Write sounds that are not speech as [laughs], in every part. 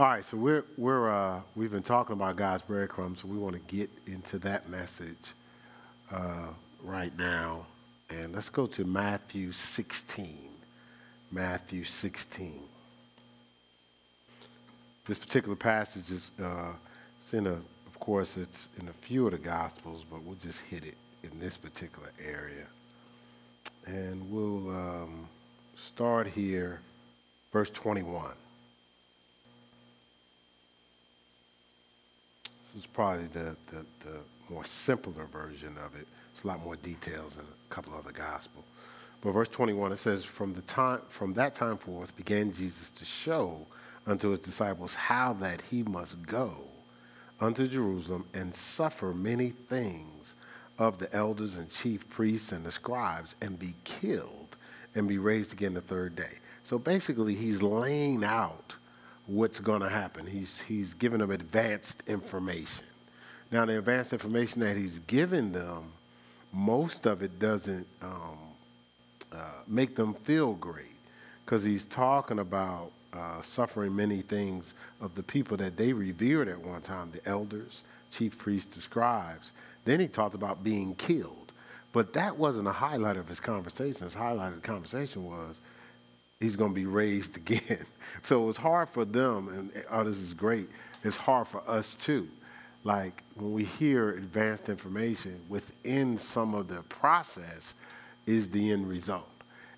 All right, so we're, we're, uh, we've been talking about God's breadcrumbs, so we want to get into that message uh, right now. And let's go to Matthew 16. Matthew 16. This particular passage is uh, it's in a, of course, it's in a few of the Gospels, but we'll just hit it in this particular area. And we'll um, start here, verse 21. This is probably the, the, the more simpler version of it. It's a lot more details in a couple other gospels. But verse 21, it says, from, the time, from that time forth began Jesus to show unto his disciples how that he must go unto Jerusalem and suffer many things of the elders and chief priests and the scribes and be killed and be raised again the third day. So basically, he's laying out what's going to happen. He's, he's giving them advanced information. Now, the advanced information that he's giving them, most of it doesn't um, uh, make them feel great because he's talking about uh, suffering many things of the people that they revered at one time the elders, chief priests, the scribes. Then he talked about being killed. But that wasn't a highlight of his conversation. His highlight of the conversation was he's going to be raised [laughs] again. so it's hard for them, and oh, this is great. It's hard for us too. Like when we hear advanced information, within some of the process is the end result.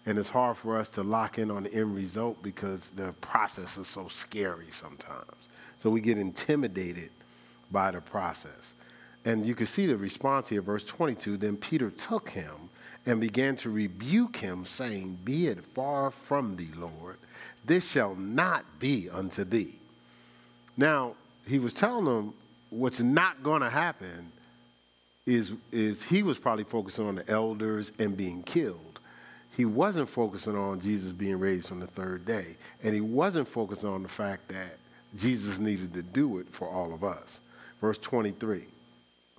And it's hard for us to lock in on the end result because the process is so scary sometimes. So we get intimidated by the process. And you can see the response here, verse 22. Then Peter took him and began to rebuke him, saying, Be it far from thee, Lord. This shall not be unto thee. Now, he was telling them what's not going to happen is, is he was probably focusing on the elders and being killed. He wasn't focusing on Jesus being raised on the third day. And he wasn't focusing on the fact that Jesus needed to do it for all of us. Verse 23.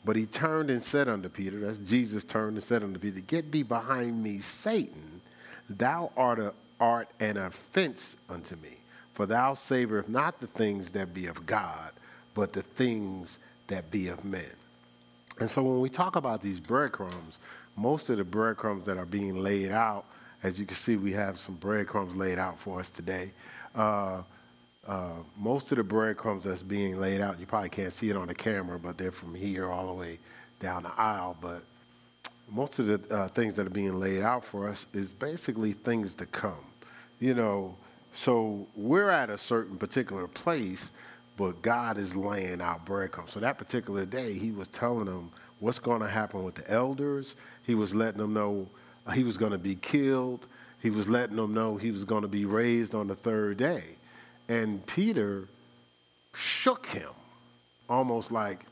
But he turned and said unto Peter, that's Jesus turned and said unto Peter, Get thee behind me, Satan. Thou art, a, art an offense unto me. For thou savorest not the things that be of God, but the things that be of men. And so when we talk about these breadcrumbs, most of the breadcrumbs that are being laid out, as you can see, we have some breadcrumbs laid out for us today. Uh, uh, most of the breadcrumbs that's being laid out, you probably can't see it on the camera, but they're from here all the way down the aisle. But most of the uh, things that are being laid out for us is basically things to come. You know, so we're at a certain particular place, but God is laying out breadcrumbs. So that particular day, He was telling them what's going to happen with the elders. He was letting them know he was going to be killed. He was letting them know he was going to be raised on the third day. And Peter shook him, almost like,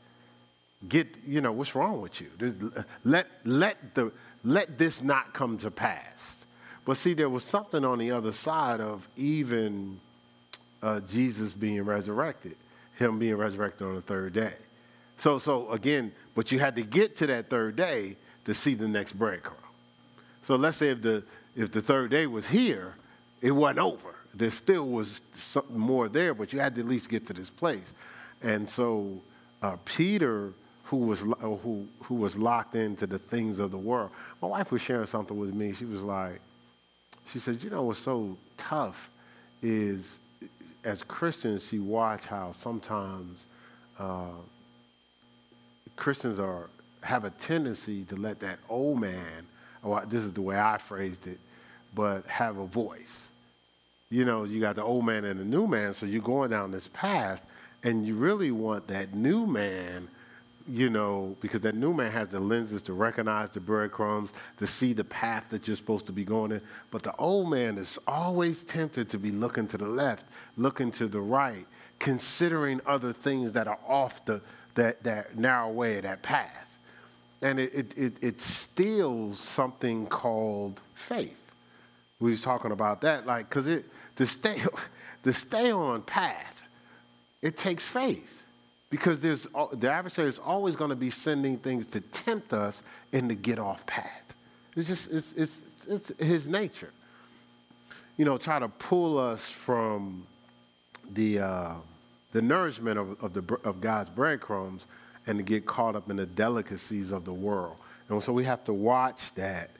get, you know, what's wrong with you? Let, let, the, let this not come to pass. But see, there was something on the other side of even uh, Jesus being resurrected, him being resurrected on the third day. So, so again, but you had to get to that third day to see the next breadcrumb. So let's say if the, if the third day was here, it wasn't over there still was something more there, but you had to at least get to this place. And so uh, Peter, who was, uh, who, who was locked into the things of the world, my wife was sharing something with me. She was like, she said, you know what's so tough is as Christians, you watch how sometimes uh, Christians are have a tendency to let that old man, or this is the way I phrased it, but have a voice you know, you got the old man and the new man, so you're going down this path, and you really want that new man, you know, because that new man has the lenses to recognize the breadcrumbs, to see the path that you're supposed to be going in. But the old man is always tempted to be looking to the left, looking to the right, considering other things that are off the that, that narrow way, that path. And it, it, it, it steals something called faith. We was talking about that, like, because it to stay, [laughs] to stay on path, it takes faith because there's, the adversary is always going to be sending things to tempt us and to get off path. It's just, it's, it's, it's his nature. You know, try to pull us from the, uh, the nourishment of, of, the, of God's breadcrumbs and to get caught up in the delicacies of the world. And so we have to watch that.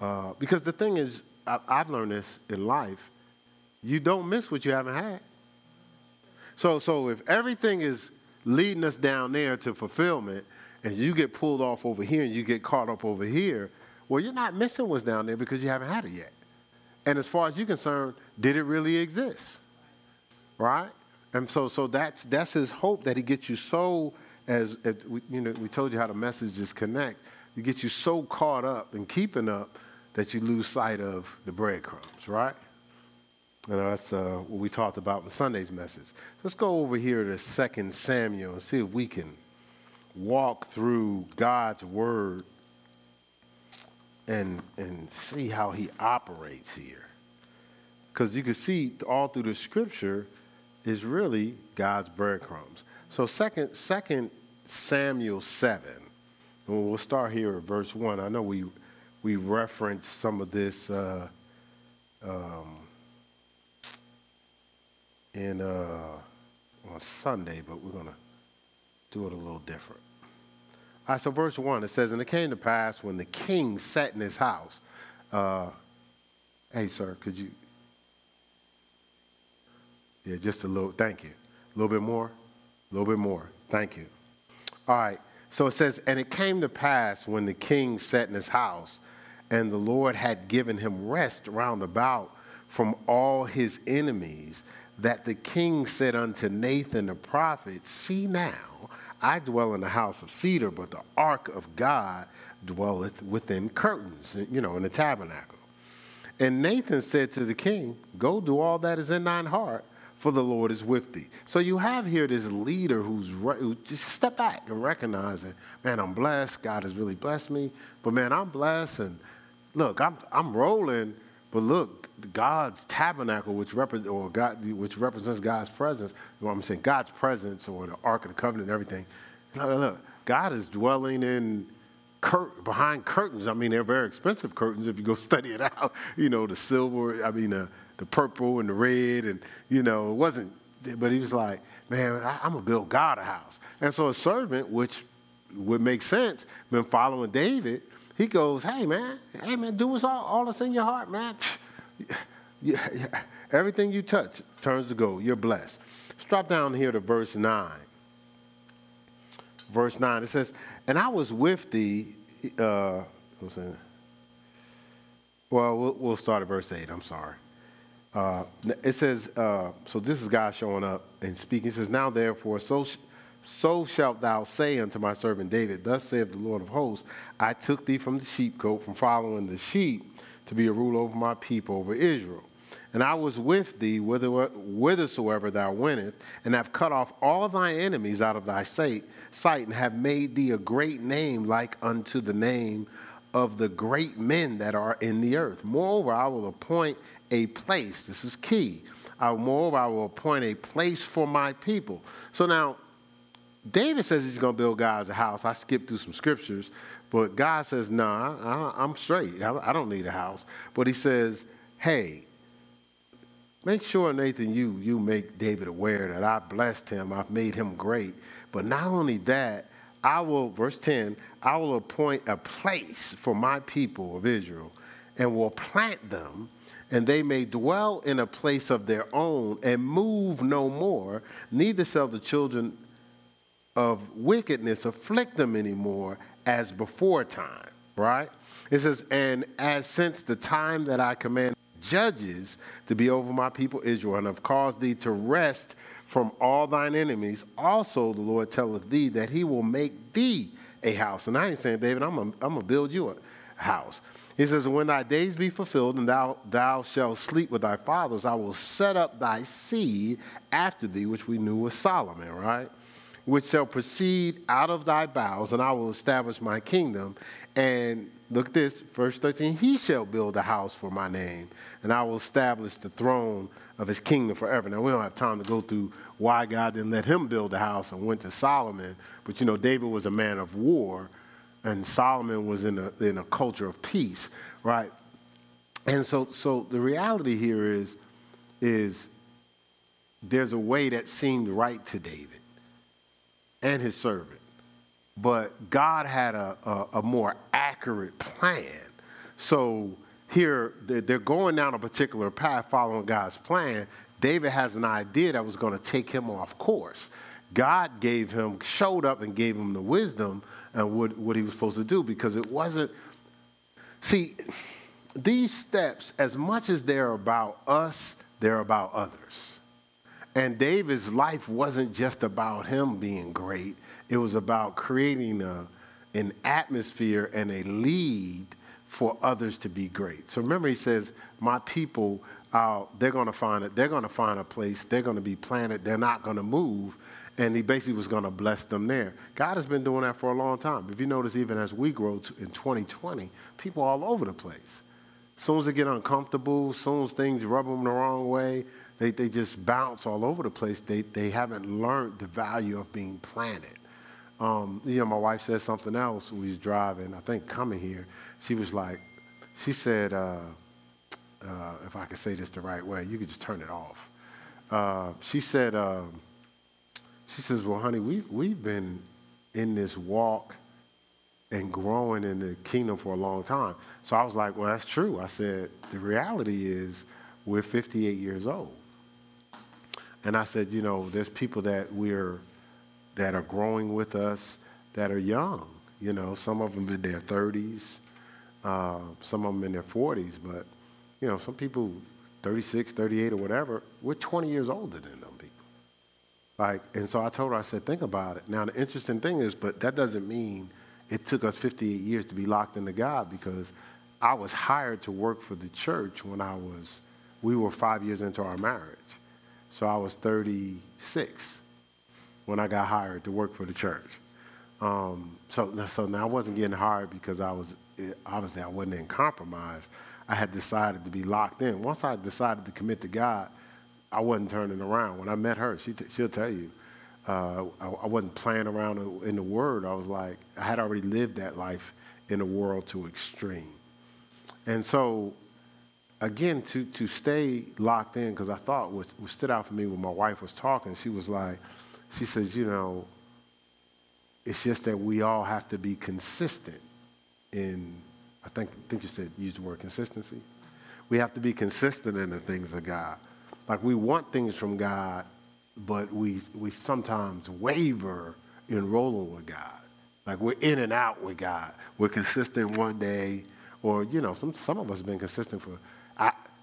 Uh, because the thing is, I, I've learned this in life you don't miss what you haven't had. So, so if everything is leading us down there to fulfillment, and you get pulled off over here and you get caught up over here, well, you're not missing what's down there because you haven't had it yet. And as far as you're concerned, did it really exist? Right? And so, so that's that's his hope that he gets you so as, as we, you know we told you how the messages connect. He gets you so caught up and keeping up that you lose sight of the breadcrumbs, right? And that's uh, what we talked about in Sunday's message. Let's go over here to 2 Samuel and see if we can walk through God's word and, and see how he operates here. Because you can see all through the scripture is really God's breadcrumbs. So second, second Samuel 7, we'll start here at verse 1. I know we, we referenced some of this uh, um, in, uh, on Sunday, but we're going to do it a little different. All right, so verse 1, it says, And it came to pass when the king sat in his house. Uh, hey, sir, could you? Yeah, just a little, thank you. A little bit more? A little bit more. Thank you. All right, so it says, And it came to pass when the king sat in his house, and the Lord had given him rest round about from all his enemies, that the king said unto Nathan the prophet, See now, I dwell in the house of cedar, but the ark of God dwelleth within curtains, you know, in the tabernacle. And Nathan said to the king, Go do all that is in thine heart, for the Lord is with thee. So you have here this leader who's who just step back and recognizing, man, I'm blessed. God has really blessed me. But man, I'm blessed, and look, I'm I'm rolling. But look, God's tabernacle, which represents or God, which represents God's presence. You know I'm saying God's presence or the Ark of the Covenant and everything. Look, look God is dwelling in cur- behind curtains. I mean, they're very expensive curtains if you go [laughs] study it out. You know, the silver. I mean, uh, the purple and the red, and you know, it wasn't. But he was like, man, I, I'm gonna build God a house. And so a servant, which would make sense, been following David. He goes, hey man, hey man, do what's all, all that's in your heart, man [laughs] everything you touch turns to gold. You're blessed. Let's drop down here to verse 9. Verse 9, it says, And I was with thee. Uh, well, well, we'll start at verse 8. I'm sorry. Uh, it says, uh, so this is God showing up and speaking. It says, Now therefore, so, so shalt thou say unto my servant David, Thus saith the Lord of hosts, I took thee from the sheepcote, from following the sheep, to be a ruler over my people, over Israel. And I was with thee whithersoever thou wentest, and have cut off all thy enemies out of thy sight, and have made thee a great name like unto the name of the great men that are in the earth. Moreover, I will appoint a place. This is key. I, moreover, I will appoint a place for my people. So now, David says he's going to build God's house. I skipped through some scriptures, but God says, no, nah, I'm straight. I don't need a house. But he says, hey, Make sure, Nathan, you, you make David aware that I blessed him, I've made him great. But not only that, I will, verse 10, I will appoint a place for my people of Israel and will plant them, and they may dwell in a place of their own and move no more, neither shall the children of wickedness afflict them anymore as before time, right? It says, and as since the time that I command judges to be over my people Israel, and have caused thee to rest from all thine enemies. Also, the Lord telleth thee that he will make thee a house. And I ain't saying, David, I'm going to build you a house. He says, When thy days be fulfilled, and thou, thou shalt sleep with thy fathers, I will set up thy seed after thee, which we knew was Solomon, right? Which shall proceed out of thy bowels, and I will establish my kingdom. And look at this, verse 13, he shall build a house for my name, and I will establish the throne of his kingdom forever. Now, we don't have time to go through why God didn't let him build a house and went to Solomon, but you know, David was a man of war, and Solomon was in a, in a culture of peace, right? And so, so the reality here is, is there's a way that seemed right to David and his servant. But God had a, a, a more accurate plan. So here, they're going down a particular path following God's plan. David has an idea that was going to take him off course. God gave him, showed up and gave him the wisdom and what, what he was supposed to do because it wasn't. See, these steps, as much as they're about us, they're about others. And David's life wasn't just about him being great, it was about creating a, an atmosphere and a lead for others to be great. So remember, he says, My people, uh, they're going to find it. They're going to find a place. They're going to be planted. They're not going to move. And he basically was going to bless them there. God has been doing that for a long time. If you notice, even as we grow in 2020, people all over the place. As soon as they get uncomfortable, as soon as things rub them the wrong way, they, they just bounce all over the place. They, they haven't learned the value of being planted. Um, you know, my wife said something else we was driving, I think coming here. She was like, she said, uh, uh, if I could say this the right way, you could just turn it off. Uh, she said, um, she says, well, honey, we, we've been in this walk and growing in the kingdom for a long time. So I was like, well, that's true. I said, the reality is we're 58 years old. And I said, you know, there's people that we're that are growing with us that are young. You know, some of them in their 30s, uh, some of them in their 40s, but you know, some people 36, 38 or whatever, we're 20 years older than them people. Like, and so I told her, I said, think about it. Now the interesting thing is, but that doesn't mean it took us 58 years to be locked into God because I was hired to work for the church when I was, we were five years into our marriage. So I was 36 when I got hired to work for the church. Um, so, so now I wasn't getting hired because I was, obviously I wasn't in compromise. I had decided to be locked in. Once I decided to commit to God, I wasn't turning around. When I met her, she t- she'll tell you, uh, I, I, wasn't playing around in the Word. I was like, I had already lived that life in the world to extreme. And so, again, to, to stay locked in, because I thought what, what stood out for me when my wife was talking, she was like, she says, you know, it's just that we all have to be consistent in, I think, I think you said, use the word consistency. We have to be consistent in the things of God. Like we want things from God, but we, we sometimes waver in rolling with God. Like we're in and out with God. We're consistent one day, or, you know, some, some of us have been consistent for,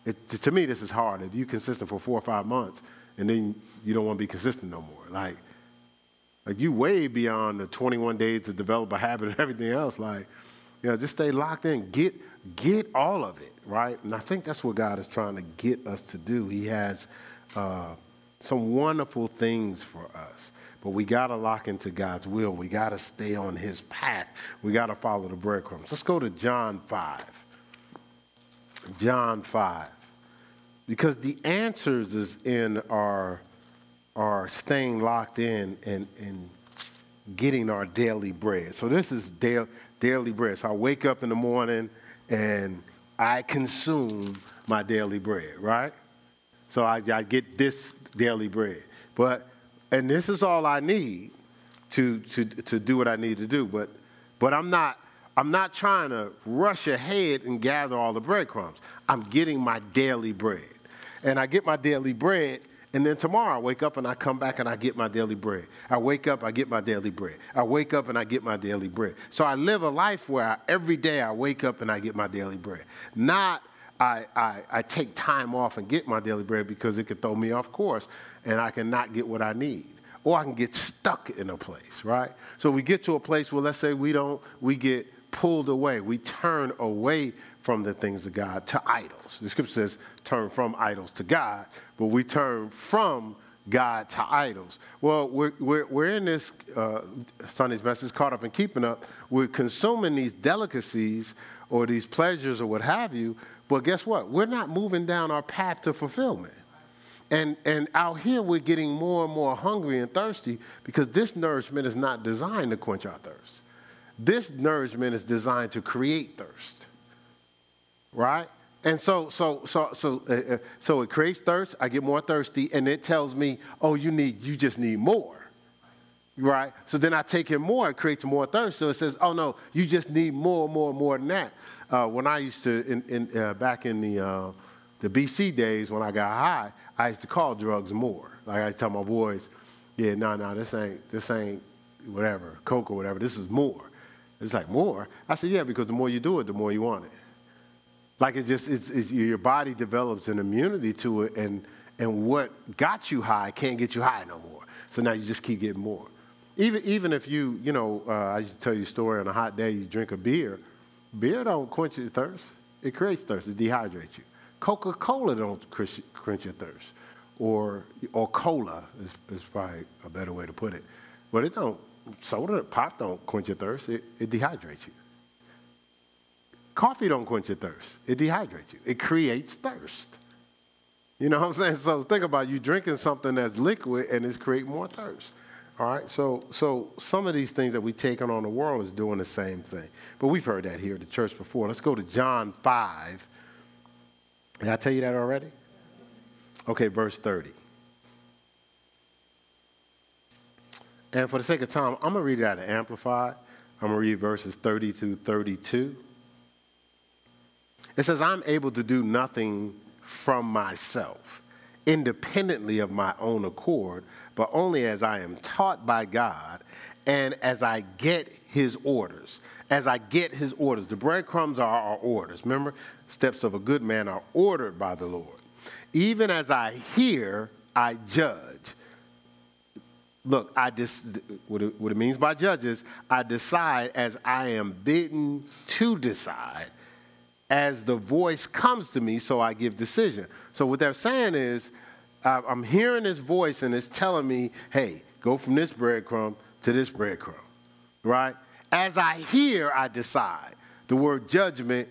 it, to me, this is hard. If you're consistent for four or five months, and then you don't want to be consistent no more. Like, like you way beyond the 21 days to develop a habit and [laughs] everything else. Like, you know, just stay locked in. Get, get all of it, right? And I think that's what God is trying to get us to do. He has, uh, some wonderful things for us. But we got to lock into God's will. We got to stay on his path. We got to follow the breadcrumbs. Let's go to John 5. John 5. Because the answers is in our, our staying locked in and, and getting our daily bread. So this is daily, daily bread. So I wake up in the morning and I consume my daily bread, right? So I, I get this daily bread. But and this is all I need to to to do what I need to do. But but I'm not I'm not trying to rush ahead and gather all the breadcrumbs. I'm getting my daily bread. And I get my daily bread, and then tomorrow I wake up and I come back and I get my daily bread. I wake up, I get my daily bread. I wake up and I get my daily bread. So I live a life where I, every day I wake up and I get my daily bread. Not I, I, I take time off and get my daily bread because it could throw me off course and I cannot get what I need. Or I can get stuck in a place, right? So we get to a place where let's say we don't, we get pulled away. We turn away from the things of God to idols. The scripture says turn from idols to God, but we turn from God to idols. Well, we're, we're, we're in this uh, Sunday's message, caught up in keeping up. We're consuming these delicacies or these pleasures or what have you, but guess what? We're not moving down our path to fulfillment. And, and out here, we're getting more and more hungry and thirsty because this nourishment is not designed to quench our thirst. This nourishment is designed to create thirst, right? And so, so, so, so, uh, uh, so it creates thirst. I get more thirsty, and it tells me, "Oh, you need, you just need more." Right. So then I take in more. It creates more thirst. So it says, "Oh no, you just need more, more, more than that." Uh, when I used to, in, in uh, back in the uh, the BC days when I got high, I used to call drugs more. Like I tell my boys, "Yeah, no, no, this ain't, this ain't whatever, coke or whatever. This is more." It's like more. I said, "Yeah, because the more you do it, the more you want it." Like it just, it's, it's, your body develops an immunity to it, and, and what got you high can't get you high no more. So now you just keep getting more. Even, even if you, you know, uh, I used to tell you a story on a hot day, you drink a beer, beer don't quench your thirst. It creates thirst, it dehydrates you. Coca Cola don't quench your thirst. Or, or cola is, is probably a better way to put it. But it don't, soda, pop don't quench your thirst, it, it dehydrates you. Coffee don't quench your thirst. It dehydrates you. It creates thirst. You know what I'm saying? So think about you drinking something that's liquid and it's creating more thirst. All right, so so some of these things that we take on the world is doing the same thing. But we've heard that here at the church before. Let's go to John 5. Did I tell you that already? Okay, verse 30. And for the sake of time, I'm going to read it out of Amplified. I'm going to read verses 30 to 32. It says, I'm able to do nothing from myself, independently of my own accord, but only as I am taught by God and as I get his orders. As I get his orders. The breadcrumbs are our orders. Remember, steps of a good man are ordered by the Lord. Even as I hear, I judge. Look, I dis- what, it, what it means by judges, I decide as I am bidden to decide as the voice comes to me, so I give decision. So what they're saying is, I'm hearing this voice and it's telling me, hey, go from this breadcrumb to this breadcrumb, right? As I hear, I decide. The word judgment,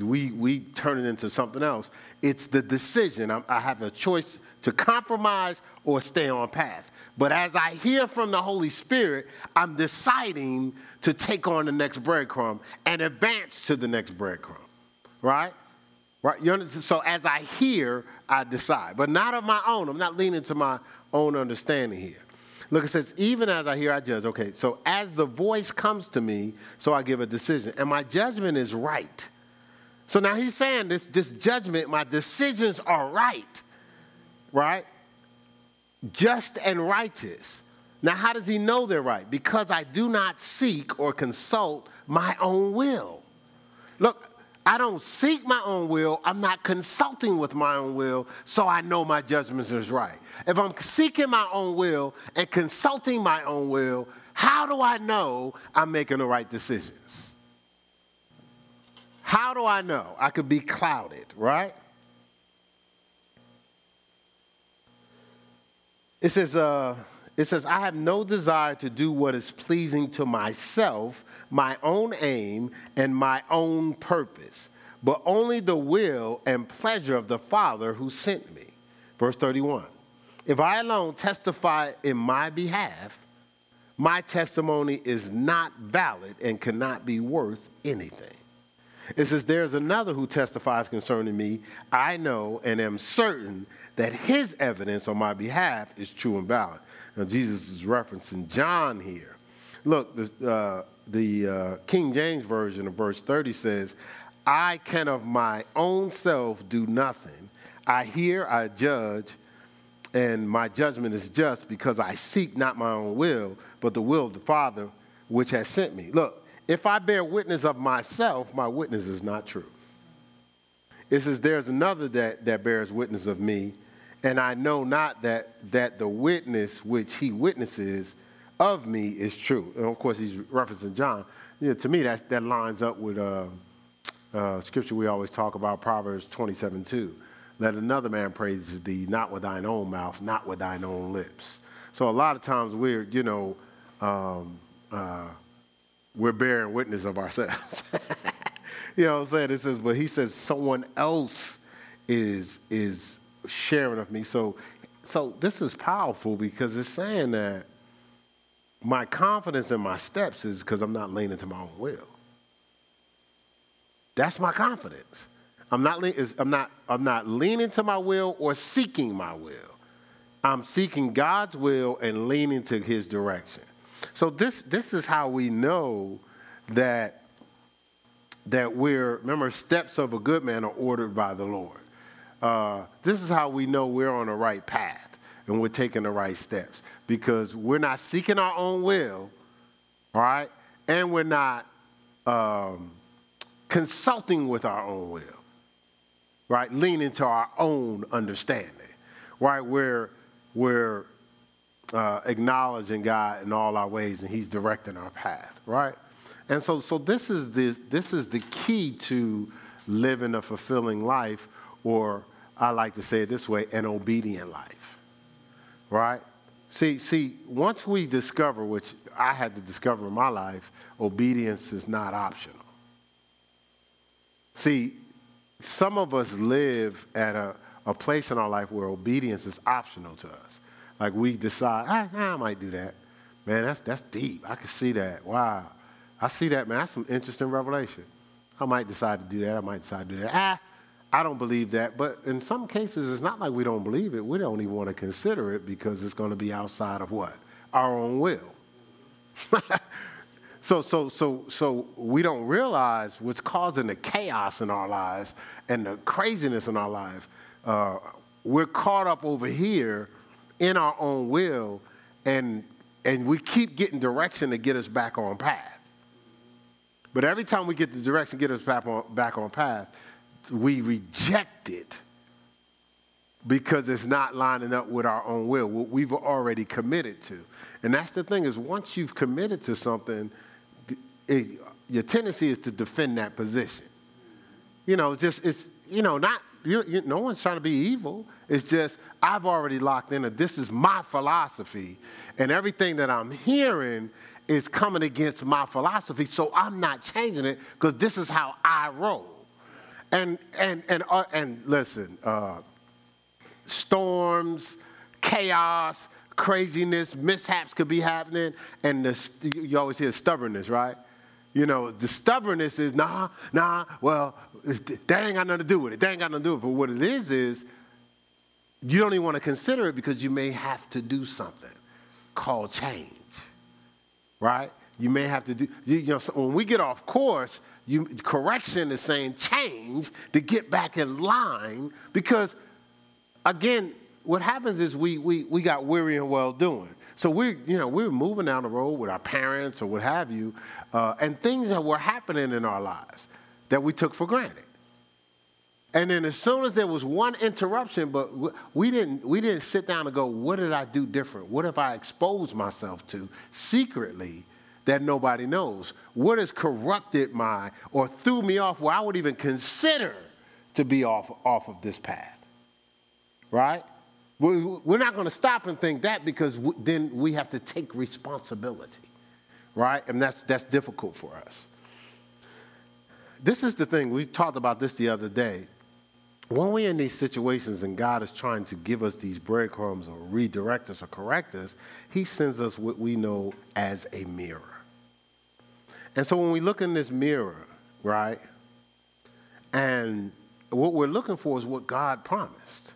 we, we turn it into something else. It's the decision. I'm, I have a choice to compromise or stay on path. But as I hear from the Holy Spirit, I'm deciding to take on the next breadcrumb and advance to the next breadcrumb right? Right? You? So as I hear, I decide, but not of my own. I'm not leaning to my own understanding here. Look, it says, even as I hear, I judge. Okay, so as the voice comes to me, so I give a decision, and my judgment is right. So now he's saying this, this judgment, my decisions are right, right? Just and righteous. Now, how does he know they're right? Because I do not seek or consult my own will. Look, I don't seek my own will. I'm not consulting with my own will, so I know my judgments is right. If I'm seeking my own will and consulting my own will, how do I know I'm making the right decisions? How do I know? I could be clouded, right? It says, uh, it says, I have no desire to do what is pleasing to myself, my own aim, and my own purpose, but only the will and pleasure of the Father who sent me. Verse 31. If I alone testify in my behalf, my testimony is not valid and cannot be worth anything. It says, There's another who testifies concerning me. I know and am certain that his evidence on my behalf is true and valid. Now, Jesus is referencing John here. Look, the, uh, the uh, King James Version of verse 30 says, I can of my own self do nothing. I hear, I judge, and my judgment is just because I seek not my own will, but the will of the Father which has sent me. Look, if I bear witness of myself, my witness is not true. It says, There's another that, that bears witness of me, and I know not that, that the witness which he witnesses of me is true. And of course, he's referencing John. To me, that, that lines up with uh, uh, scripture we always talk about, Proverbs 27 2. Let another man praise thee, not with thine own mouth, not with thine own lips. So a lot of times we're, you know, um, uh, we're bearing witness of ourselves. [laughs] you know what I'm saying? It says, but he says someone else is is sharing of me. So, so this is powerful because it's saying that my confidence in my steps is because I'm not leaning to my own will. That's my confidence. I'm not, I'm, not, I'm not leaning to my will or seeking my will. I'm seeking God's will and leaning to his direction. So this, this is how we know that, that we're, remember, steps of a good man are ordered by the Lord. Uh, this is how we know we're on the right path and we're taking the right steps because we're not seeking our own will, all right? And we're not um, consulting with our own will, right? Leaning to our own understanding, right? We're, we're uh, acknowledging God in all our ways and He's directing our path, right? And so, so this, is the, this is the key to living a fulfilling life, or I like to say it this way, an obedient life, right? See, see, once we discover, which I had to discover in my life, obedience is not optional. See, some of us live at a, a place in our life where obedience is optional to us. Like we decide, ah, I might do that. Man, that's, that's deep. I can see that. Wow. I see that, man. That's some interesting revelation. I might decide to do that. I might decide to do that. Ah, I don't believe that. But in some cases, it's not like we don't believe it. We don't even want to consider it because it's going to be outside of what? Our own will. [laughs] so, so, so, so we don't realize what's causing the chaos in our lives and the craziness in our lives. Uh, we're caught up over here in our own will, and, and we keep getting direction to get us back on path. But every time we get the direction get us back on, back on path, we reject it because it's not lining up with our own will, what we've already committed to. And that's the thing is once you've committed to something, it, your tendency is to defend that position. You know, it's just, it's, you know, not, you, you, no one's trying to be evil. It's just, I've already locked in that this is my philosophy, and everything that I'm hearing is coming against my philosophy, so I'm not changing it because this is how I roll. And and and uh, and listen, uh, storms, chaos, craziness, mishaps could be happening, and the, you always hear stubbornness, right? You know, the stubbornness is nah, nah. Well, that ain't got nothing to do with it. That ain't got nothing to do with it. But what it is is you don't even want to consider it because you may have to do something called change, right? You may have to do, you know, when we get off course, you, correction is saying change to get back in line because, again, what happens is we, we, we got weary and well doing. So we, you know, we were moving down the road with our parents or what have you, uh, and things that were happening in our lives that we took for granted. And then as soon as there was one interruption, but we didn't, we didn't sit down and go, what did I do different? What have I exposed myself to secretly that nobody knows? What has corrupted my or threw me off where I would even consider to be off, off of this path? Right? We're not going to stop and think that because then we have to take responsibility. Right? And that's, that's difficult for us. This is the thing, we talked about this the other day when we're in these situations and God is trying to give us these breadcrumbs or redirect us or correct us, He sends us what we know as a mirror. And so when we look in this mirror, right, and what we're looking for is what God promised.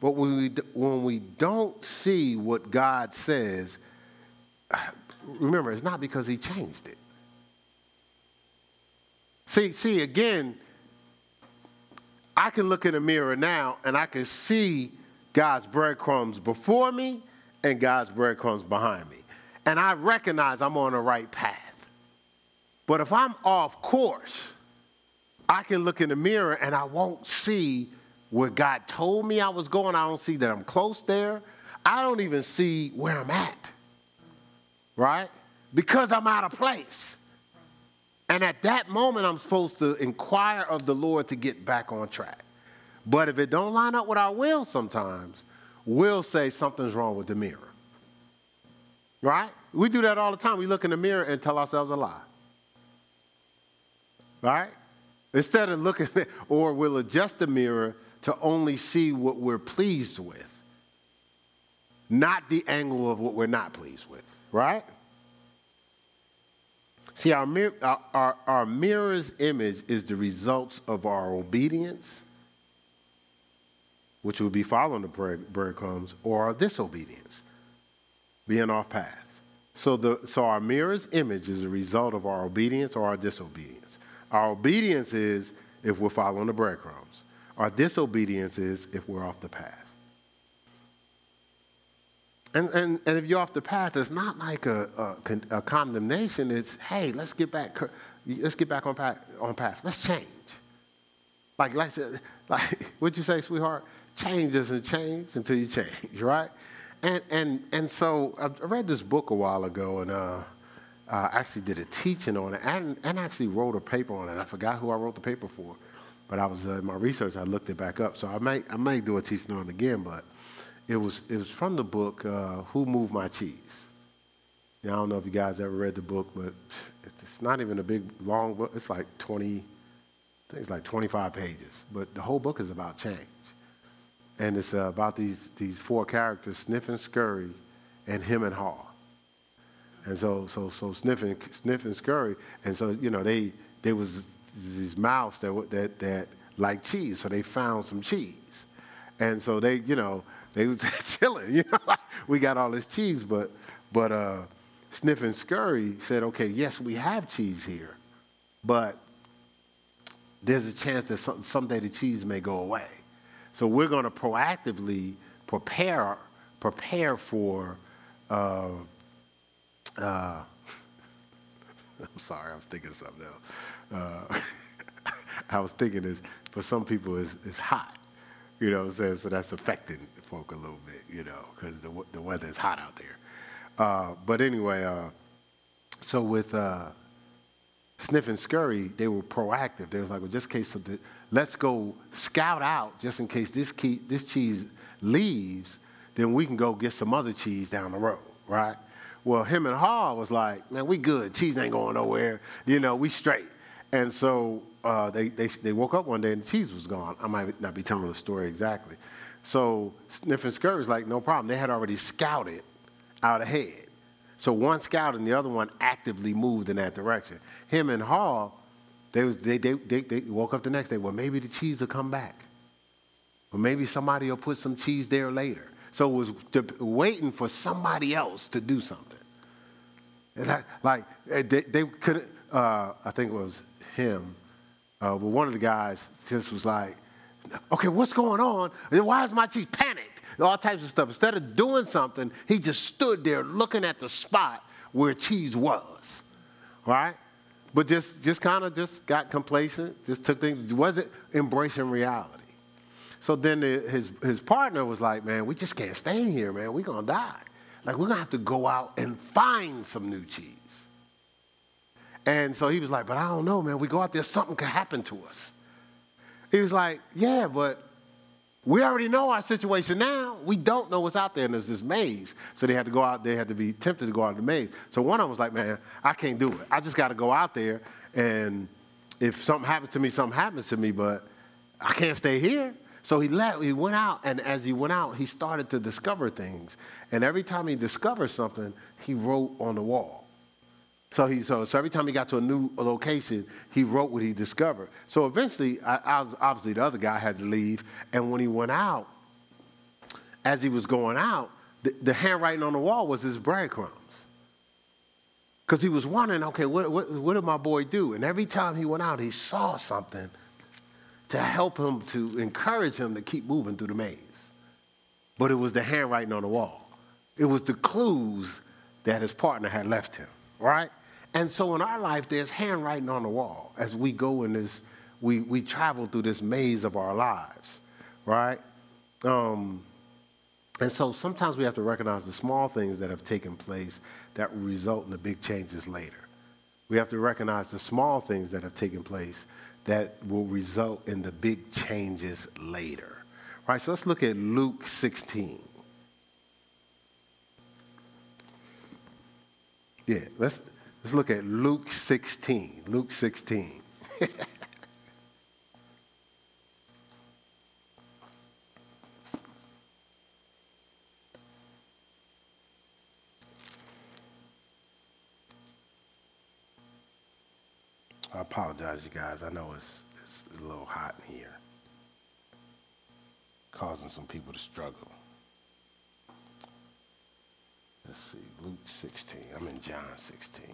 But when we, when we don't see what God says, [sighs] remember, it's not because He changed it. See, see, again, I can look in the mirror now and I can see God's breadcrumbs before me and God's breadcrumbs behind me. And I recognize I'm on the right path. But if I'm off course, I can look in the mirror and I won't see where God told me I was going. I don't see that I'm close there. I don't even see where I'm at, right? Because I'm out of place. And at that moment, I'm supposed to inquire of the Lord to get back on track. But if it don't line up with our will sometimes, we'll say something's wrong with the mirror. Right? We do that all the time. We look in the mirror and tell ourselves a lie. Right? Instead of looking at, [laughs] or we'll adjust the mirror to only see what we're pleased with, not the angle of what we're not pleased with. Right? See, our, mir- our, our, our mirror's image is the results of our obedience, which would be following the bread, breadcrumbs, or our disobedience, being off path. So, the, so our mirror's image is a result of our obedience or our disobedience. Our obedience is if we're following the breadcrumbs. Our disobedience is if we're off the path. And, and, and if you're off the path, it's not like a, a, a condemnation. It's, hey, let's get back, let's get back on path. On path. Let's change. Like, like, like what'd you say, sweetheart? Change doesn't change until you change, right? And, and, and so I read this book a while ago, and uh, I actually did a teaching on it, and, and actually wrote a paper on it. I forgot who I wrote the paper for, but I was uh, in my research. I looked it back up, so I may I may do a teaching on it again, but it was, it was from the book, uh, Who Moved My Cheese? Now, I don't know if you guys ever read the book, but it's not even a big, long book. It's like 20, I think it's like 25 pages. But the whole book is about change. And it's uh, about these, these four characters, Sniff and Scurry and Hem and Haw. And so, so, so Sniff and, Sniff and Scurry, and so, you know, they, there was these mouse that, that, that like cheese, so they found some cheese. And so they, you know, they was [laughs] chilling, you know. we got all this cheese, but but uh, Scurry said, okay, yes, we have cheese here, but there's a chance that some, someday the cheese may go away. So we're going to proactively prepare prepare for. Uh, uh, [laughs] I'm sorry, I was thinking something else. Uh, [laughs] I was thinking is for some people is is hot. You know what I'm saying? So that's affecting folk a little bit, you know, because the, the weather is hot out there. Uh, but anyway, uh, so with uh, Sniff and Scurry, they were proactive. They was like, well, just in case of the, let's go scout out just in case this, key, this cheese leaves, then we can go get some other cheese down the road, right? Well, Hem and Haw was like, man, we good. Cheese ain't going nowhere. You know, we straight. And so uh, they, they, they woke up one day and the cheese was gone. I might not be telling the story exactly. So Sniff and Scurry was like, no problem. They had already scouted out ahead. So one scout and the other one actively moved in that direction. Hem and Haw, they, was, they, they, they, they woke up the next day, well, maybe the cheese will come back. Or maybe somebody will put some cheese there later. So it was waiting for somebody else to do something. And Like, like eh, they, they couldn't, uh, I think it was him, uh, but one of the guys just was like, okay, what's going on? Why is my chief panicked? All types of stuff. Instead of doing something, he just stood there looking at the spot where cheese was, right? But just, just kind of just got complacent, just took things, wasn't embracing reality. So then the, his, his partner was like, man, we just can't stay in here, man. We're going to die. Like, we're going to have to go out and find some new cheese. And so he was like, but I don't know, man. We go out there, something could happen to us. He was like, yeah, but we already know our situation now. We don't know what's out there, and there's this maze. So they had to go out, they had to be tempted to go out of the maze. So one of them was like, man, I can't do it. I just got to go out there, and if something happens to me, something happens to me, but I can't stay here. So he he went out, and as he went out, he started to discover things. And every time he discovered something, he wrote on the wall. So, he, so, so every time he got to a new location, he wrote what he discovered. So eventually, I, I was, obviously, the other guy had to leave. And when he went out, as he was going out, the, the handwriting on the wall was his breadcrumbs. Because he was wondering, okay, what, what, what did my boy do? And every time he went out, he saw something to help him, to encourage him to keep moving through the maze. But it was the handwriting on the wall, it was the clues that his partner had left him, right? And so in our life, there's handwriting on the wall as we go in this, we, we travel through this maze of our lives, right? Um, and so sometimes we have to recognize the small things that have taken place that result in the big changes later. We have to recognize the small things that have taken place that will result in the big changes later. Right, so let's look at Luke 16. Yeah, let's Let's look at Luke 16. Luke 16. [laughs] I apologize, you guys. I know it's, it's a little hot in here, causing some people to struggle. Let's see, Luke 16. I'm in John 16.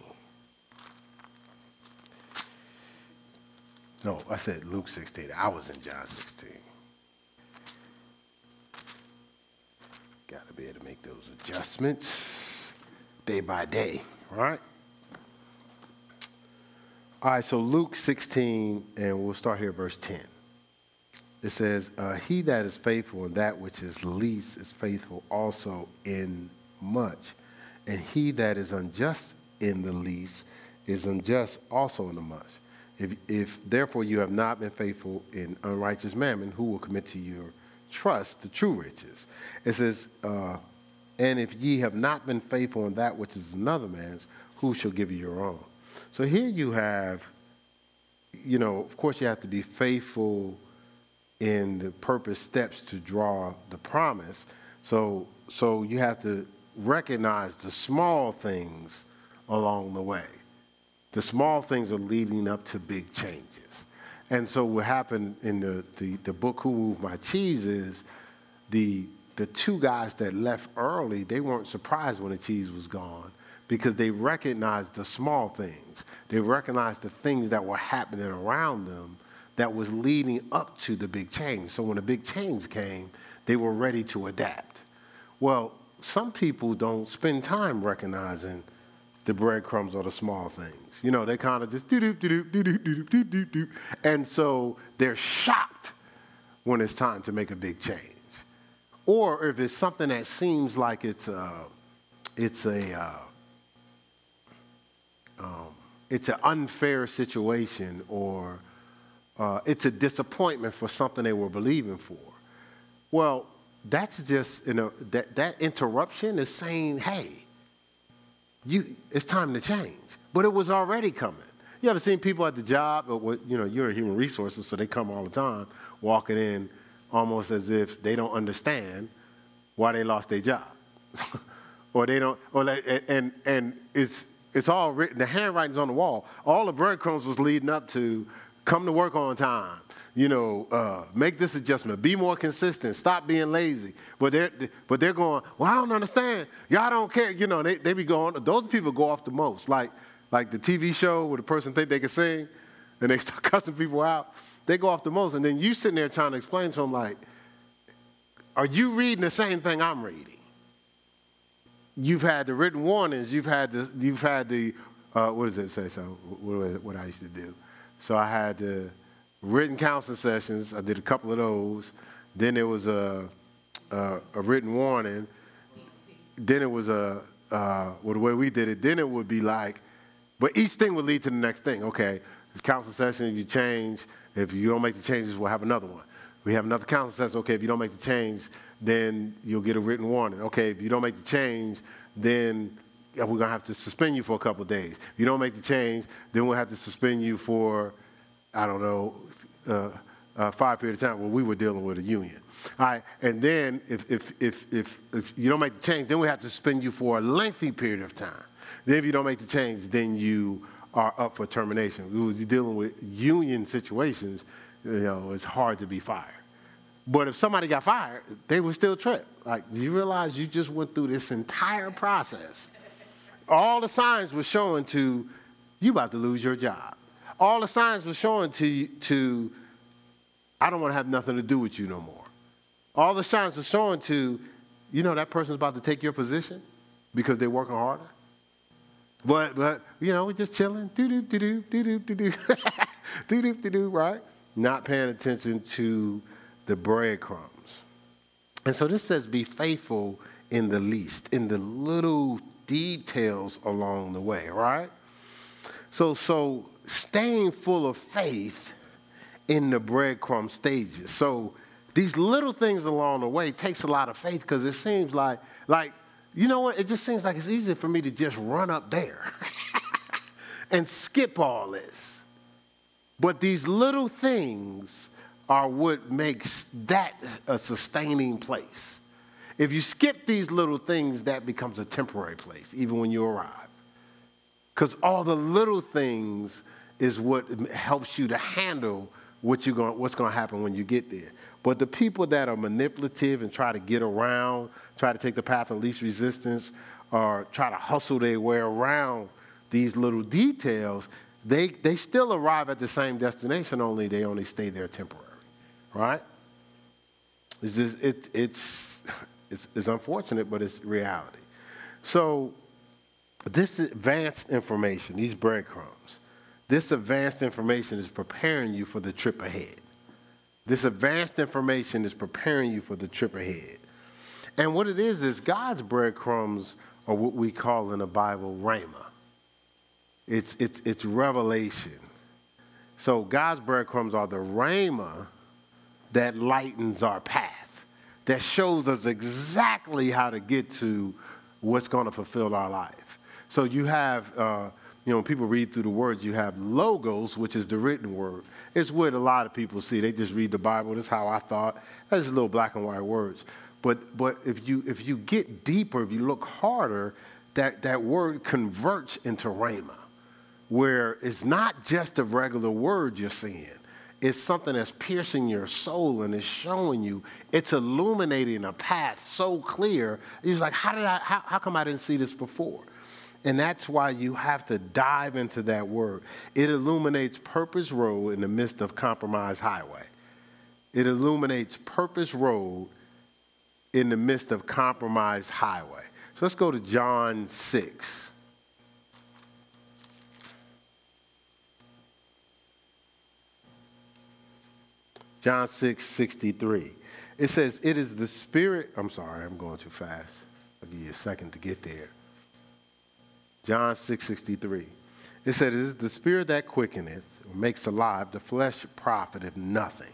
No, I said Luke 16. I was in John 16. Got to be able to make those adjustments day by day, right? All right, so Luke 16, and we'll start here, verse 10. It says, uh, He that is faithful in that which is least is faithful also in much. And he that is unjust in the least is unjust also in the much. If, if therefore you have not been faithful in unrighteous mammon, who will commit to your trust the true riches? It says, uh, and if ye have not been faithful in that which is another man's, who shall give you your own? So here you have, you know, of course you have to be faithful in the purpose steps to draw the promise. So so you have to recognize the small things along the way. The small things are leading up to big changes. And so what happened in the, the, the book Who Moved My Cheese is the, the two guys that left early, they weren't surprised when the cheese was gone because they recognized the small things. They recognized the things that were happening around them that was leading up to the big change. So when the big change came, they were ready to adapt. Well, some people don't spend time recognizing the breadcrumbs or the small things. You know, they kind of just do do do do do do do do do, and so they're shocked when it's time to make a big change. Or if it's something that seems like it's a, it's a, uh, um, it's an unfair situation, or uh, it's a disappointment for something they were believing for. Well, that's just you know that that interruption is saying, hey, you it's time to change. But it was already coming. You ever seen people at the job, or you know, you're in human resources, so they come all the time, walking in almost as if they don't understand why they lost their job, [laughs] or they don't, or and and it's it's all written. The handwriting's on the wall. All the breadcrumbs was leading up to come to work on time you know, uh, make this adjustment, be more consistent, stop being lazy. But they're, but they're going, well, I don't understand. Y'all don't care. You know, they, they be going, those people go off the most. Like, like the TV show where the person think they can sing and they [laughs] start cussing people out. They go off the most. And then you sitting there trying to explain to them, like, are you reading the same thing I'm reading? You've had the written warnings. You've had the, you've had the, uh, what does it say? So what, what I used to do. So I had the, written counseling sessions. I did a couple of those. Then there was a, a, a written warning. Then it was a, uh, well, the way we did it, then it would be like, but each thing would lead to the next thing. Okay, this counseling session, you change. If you don't make the changes, we'll have another one. We have another counseling session. Okay, if you don't make the change, then you'll get a written warning. Okay, if you don't make the change, then we're going to have to suspend you for a couple days. If you don't make the change, then we'll have to suspend you for I don't know, uh, uh, five period of time when we were dealing with a union. All right, and then if, if, if, if, if you don't make the change, then we have to suspend you for a lengthy period of time. Then if you don't make the change, then you are up for termination. Because you're dealing with union situations, you know, it's hard to be fired. But if somebody got fired, they would still trip. Like, do you realize you just went through this entire process? All the signs were showing to you about to lose your job all the signs were showing to, to I don't want to have nothing to do with you no more. All the signs were showing to, you know, that person's about to take your position because they're working harder. But, but you know, we're just chilling, do do do do do do do do do do do [laughs] right? Not paying attention to the breadcrumbs. And so this says, be faithful in the least, in the little details along the way, right? So, so staying full of faith in the breadcrumb stages. So these little things along the way takes a lot of faith because it seems like, like, you know what? It just seems like it's easy for me to just run up there [laughs] and skip all this. But these little things are what makes that a sustaining place. If you skip these little things, that becomes a temporary place, even when you arrive. Because all the little things is what helps you to handle what you're going, what's going to happen when you get there. But the people that are manipulative and try to get around, try to take the path of least resistance, or try to hustle their way around these little details, they, they still arrive at the same destination, only they only stay there temporary, right? It's, just, it, it's, [laughs] it's, it's unfortunate, but it's reality. So, this advanced information, these breadcrumbs, this advanced information is preparing you for the trip ahead. This advanced information is preparing you for the trip ahead. And what it is, is God's breadcrumbs are what we call in the Bible rhema. It's, it's, it's revelation. So God's breadcrumbs are the rhema that lightens our path, that shows us exactly how to get to what's going to fulfill our life. So you have, uh, you know, when people read through the words, you have logos, which is the written word. It's what a lot of people see. They just read the Bible. That's how I thought. That's just little black and white words. But, but if, you, if you get deeper, if you look harder, that, that word converts into rhema, where it's not just a regular word you're seeing. It's something that's piercing your soul and it's showing you, it's illuminating a path so clear. You're like, how did I, how, how come I didn't see this before? And that's why you have to dive into that word. It illuminates Purpose Road in the midst of Compromise Highway. It illuminates Purpose Road in the midst of Compromise Highway. So let's go to John 6. John 6, 63. It says, It is the Spirit. I'm sorry, I'm going too fast. I'll give you a second to get there. John 6 63. It said, It is the spirit that quickeneth, makes alive, the flesh profiteth nothing.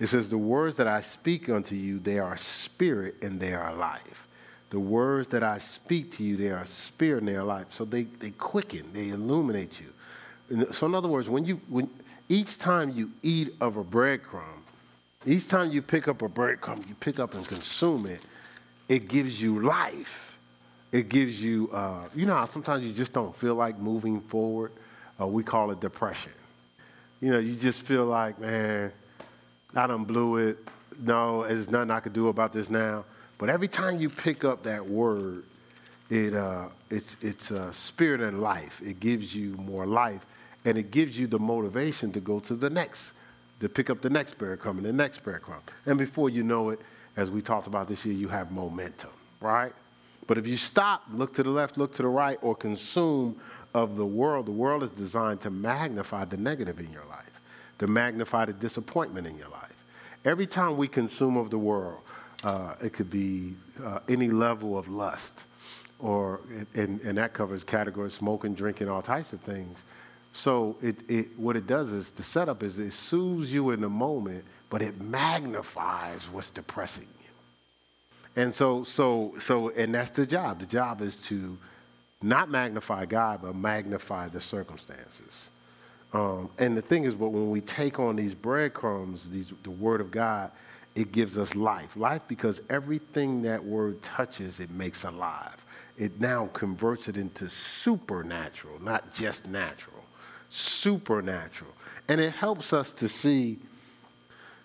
It says, The words that I speak unto you, they are spirit and they are life. The words that I speak to you, they are spirit and they are life. So they, they quicken, they illuminate you. So, in other words, when you, when, each time you eat of a breadcrumb, each time you pick up a breadcrumb, you pick up and consume it, it gives you life it gives you, uh, you know, sometimes you just don't feel like moving forward. Uh, we call it depression. You know, you just feel like, man, I done blew it. No, there's nothing I could do about this now. But every time you pick up that word, it, uh, it's, it's a spirit and life. It gives you more life, and it gives you the motivation to go to the next, to pick up the next breadcrumb and the next breadcrumb. And before you know it, as we talked about this year, you have momentum, right? But if you stop, look to the left, look to the right, or consume of the world, the world is designed to magnify the negative in your life, to magnify the disappointment in your life. Every time we consume of the world, uh, it could be uh, any level of lust, or and, and that covers categories smoking, drinking, all types of things. So it, it, what it does is the setup is it soothes you in the moment, but it magnifies what's depressing you. and so, so, so, and that's the job. The job is to not magnify God, but magnify the circumstances. Um, and the thing is, but when we take on these breadcrumbs, these, the Word of God, it gives us life. Life because everything that Word touches, it makes alive. It now converts it into supernatural, not just natural, supernatural. And it helps us to see.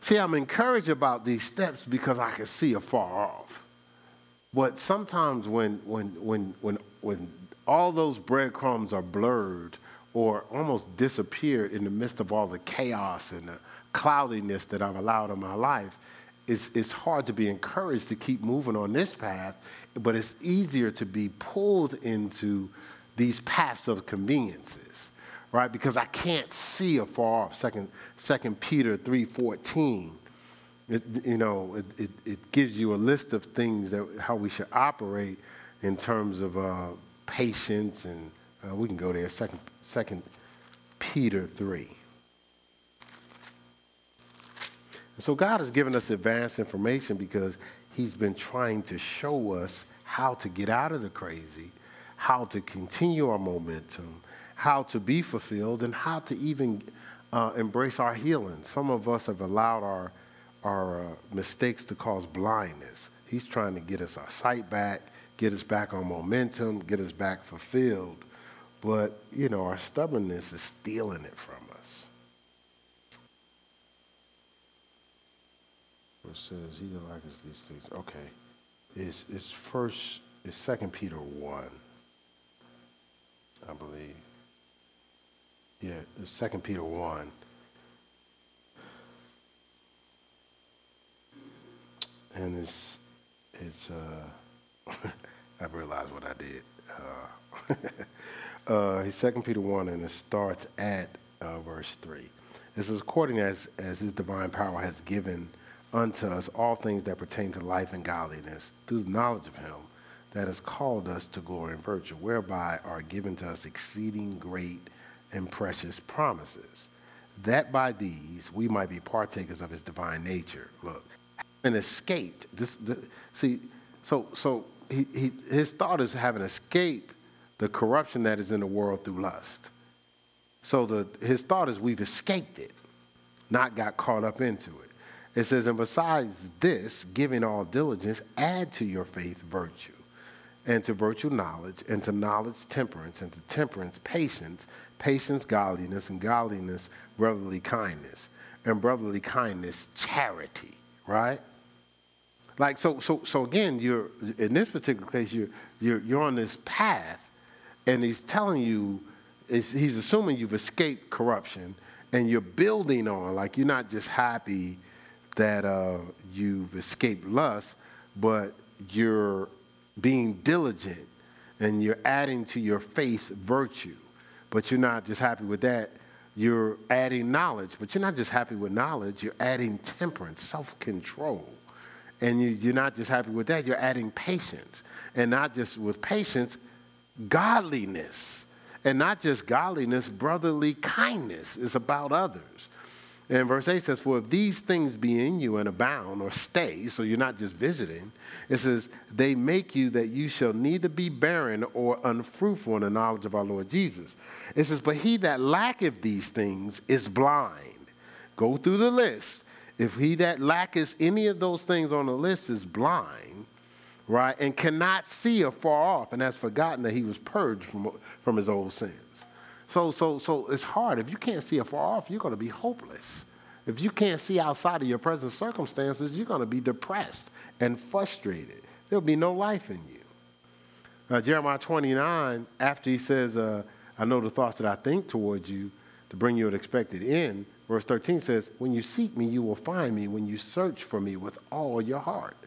See, I'm encouraged about these steps because I can see afar off. But sometimes when, when, when, when, when all those breadcrumbs are blurred or almost disappeared in the midst of all the chaos and the cloudiness that I've allowed in my life, it's, it's hard to be encouraged to keep moving on this path, but it's easier to be pulled into these paths of conveniences, right? Because I can't see afar off. Second, Second Peter 3.14 it, you know, it, it, it, gives you a list of things that how we should operate in terms of uh, patience, and uh, we can go there. Second, Second Peter three. So God has given us advanced information because He's been trying to show us how to get out of the crazy, how to continue our momentum, how to be fulfilled, and how to even uh, embrace our healing. Some of us have allowed our our uh, mistakes to cause blindness. He's trying to get us our sight back, get us back on momentum, get us back fulfilled. but, you know, our stubbornness is stealing it from us. It says, he likes these things. Okay. It's, it's first, it's Second Peter 1, I believe. Yeah, Second Peter 1. And it's, it's, uh, [laughs] I realized what I did. Uh, [laughs] uh, it's 2 Peter 1, and it starts at uh, verse 3. This is according as, as his divine power has given unto us all things that pertain to life and godliness through the knowledge of him that has called us to glory and virtue, whereby are given to us exceeding great and precious promises, that by these we might be partakers of his divine nature. Look, having escaped, this, this see, so, so he, he, his thought is having escaped the corruption that is in the world through lust. So the, his thought is we've escaped it, not got caught up into it. It says, and besides this, giving all diligence, add to your faith virtue, and to virtue knowledge, and to knowledge temperance, and to temperance patience, patience godliness, and godliness brotherly kindness, and brotherly kindness charity, right? Like so, so, so again, you're in this particular case, you're you're you're on this path, and he's telling you, he's assuming you've escaped corruption, and you're building on. Like you're not just happy that uh, you've escaped lust, but you're being diligent, and you're adding to your faith virtue. But you're not just happy with that. You're adding knowledge, but you're not just happy with knowledge. You're adding temperance, self-control and you, are not just happy with that, you're adding patience. And not just with patience, godliness. And not just godliness, brotherly kindness is about others. And verse 8 says, For if these things be in you and abound or stay, so you're not just visiting, it says, they make you that you shall neither be barren or unfruitful in the knowledge of our Lord Jesus. It says, But he that lacketh these things is blind. Go through the list if he that lacketh any of those things on the list is blind, right, and cannot see afar off, and has forgotten that he was purged from, from his old sins. So, so, so it's hard. If you can't see afar off, you're going to be hopeless. If you can't see outside of your present circumstances, you're going to be depressed and frustrated. There'll be no life in you. Uh, Jeremiah 29, after he says, uh, I know the thoughts that I think towards you to bring you an expected end, Verse 13 says, When you seek me, you will find me when you search for me with all your heart.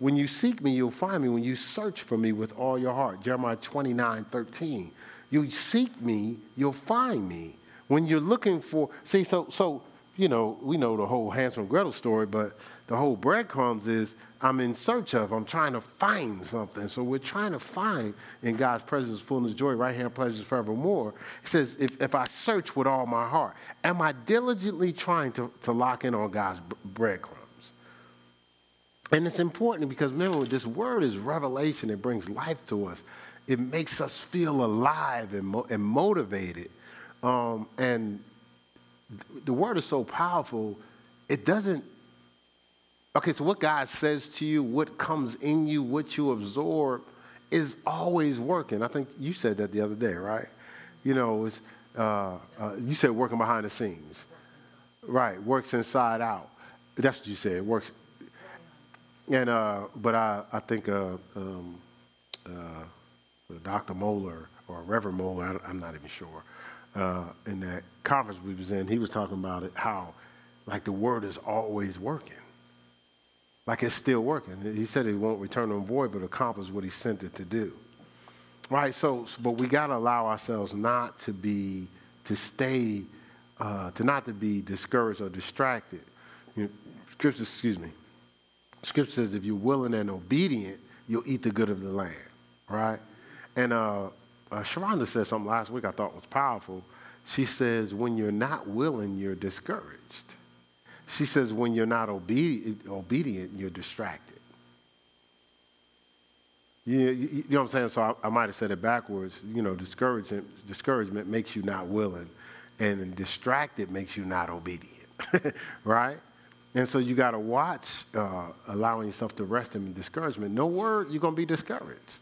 When you seek me, you'll find me when you search for me with all your heart. Jeremiah 29 13. You seek me, you'll find me. When you're looking for, see, so, so you know, we know the whole Hansel and Gretel story, but the whole breadcrumbs is I'm in search of, I'm trying to find something. So we're trying to find in God's presence, fullness, joy, right hand pleasures forevermore. He says, if, if I search with all my heart, am I diligently trying to, to lock in on God's breadcrumbs? And it's important because remember, this word is revelation. It brings life to us. It makes us feel alive and, mo- and motivated. Um, and the word is so powerful, it doesn't. Okay, so what God says to you, what comes in you, what you absorb, is always working. I think you said that the other day, right? You know, it's, uh, uh, you said working behind the scenes. Right, works inside out. That's what you said. It works. And uh, but I I think uh, um, uh, Dr. Moeller or Reverend Moeller, I, am not even sure uh, in that conference we was in, he was talking about it, how like the word is always working. Like it's still working. He said it won't return on void, but accomplish what he sent it to do. Right? So, but we got to allow ourselves not to be, to stay, uh, to not to be discouraged or distracted. You know, scripture, excuse me. Scripture says if you're willing and obedient, you'll eat the good of the land. Right? And uh, uh, Sharonda said something last week I thought was powerful. She says, when you're not willing, you're discouraged. She says, when you're not obedient, obedient you're distracted. You, you, you, know what I'm saying? So I, I might have said it backwards. You know, discouragement, discouragement makes you not willing, and distracted makes you not obedient, [laughs] right? And so you got to watch uh, allowing yourself to rest in discouragement. No word, you're going to be discouraged.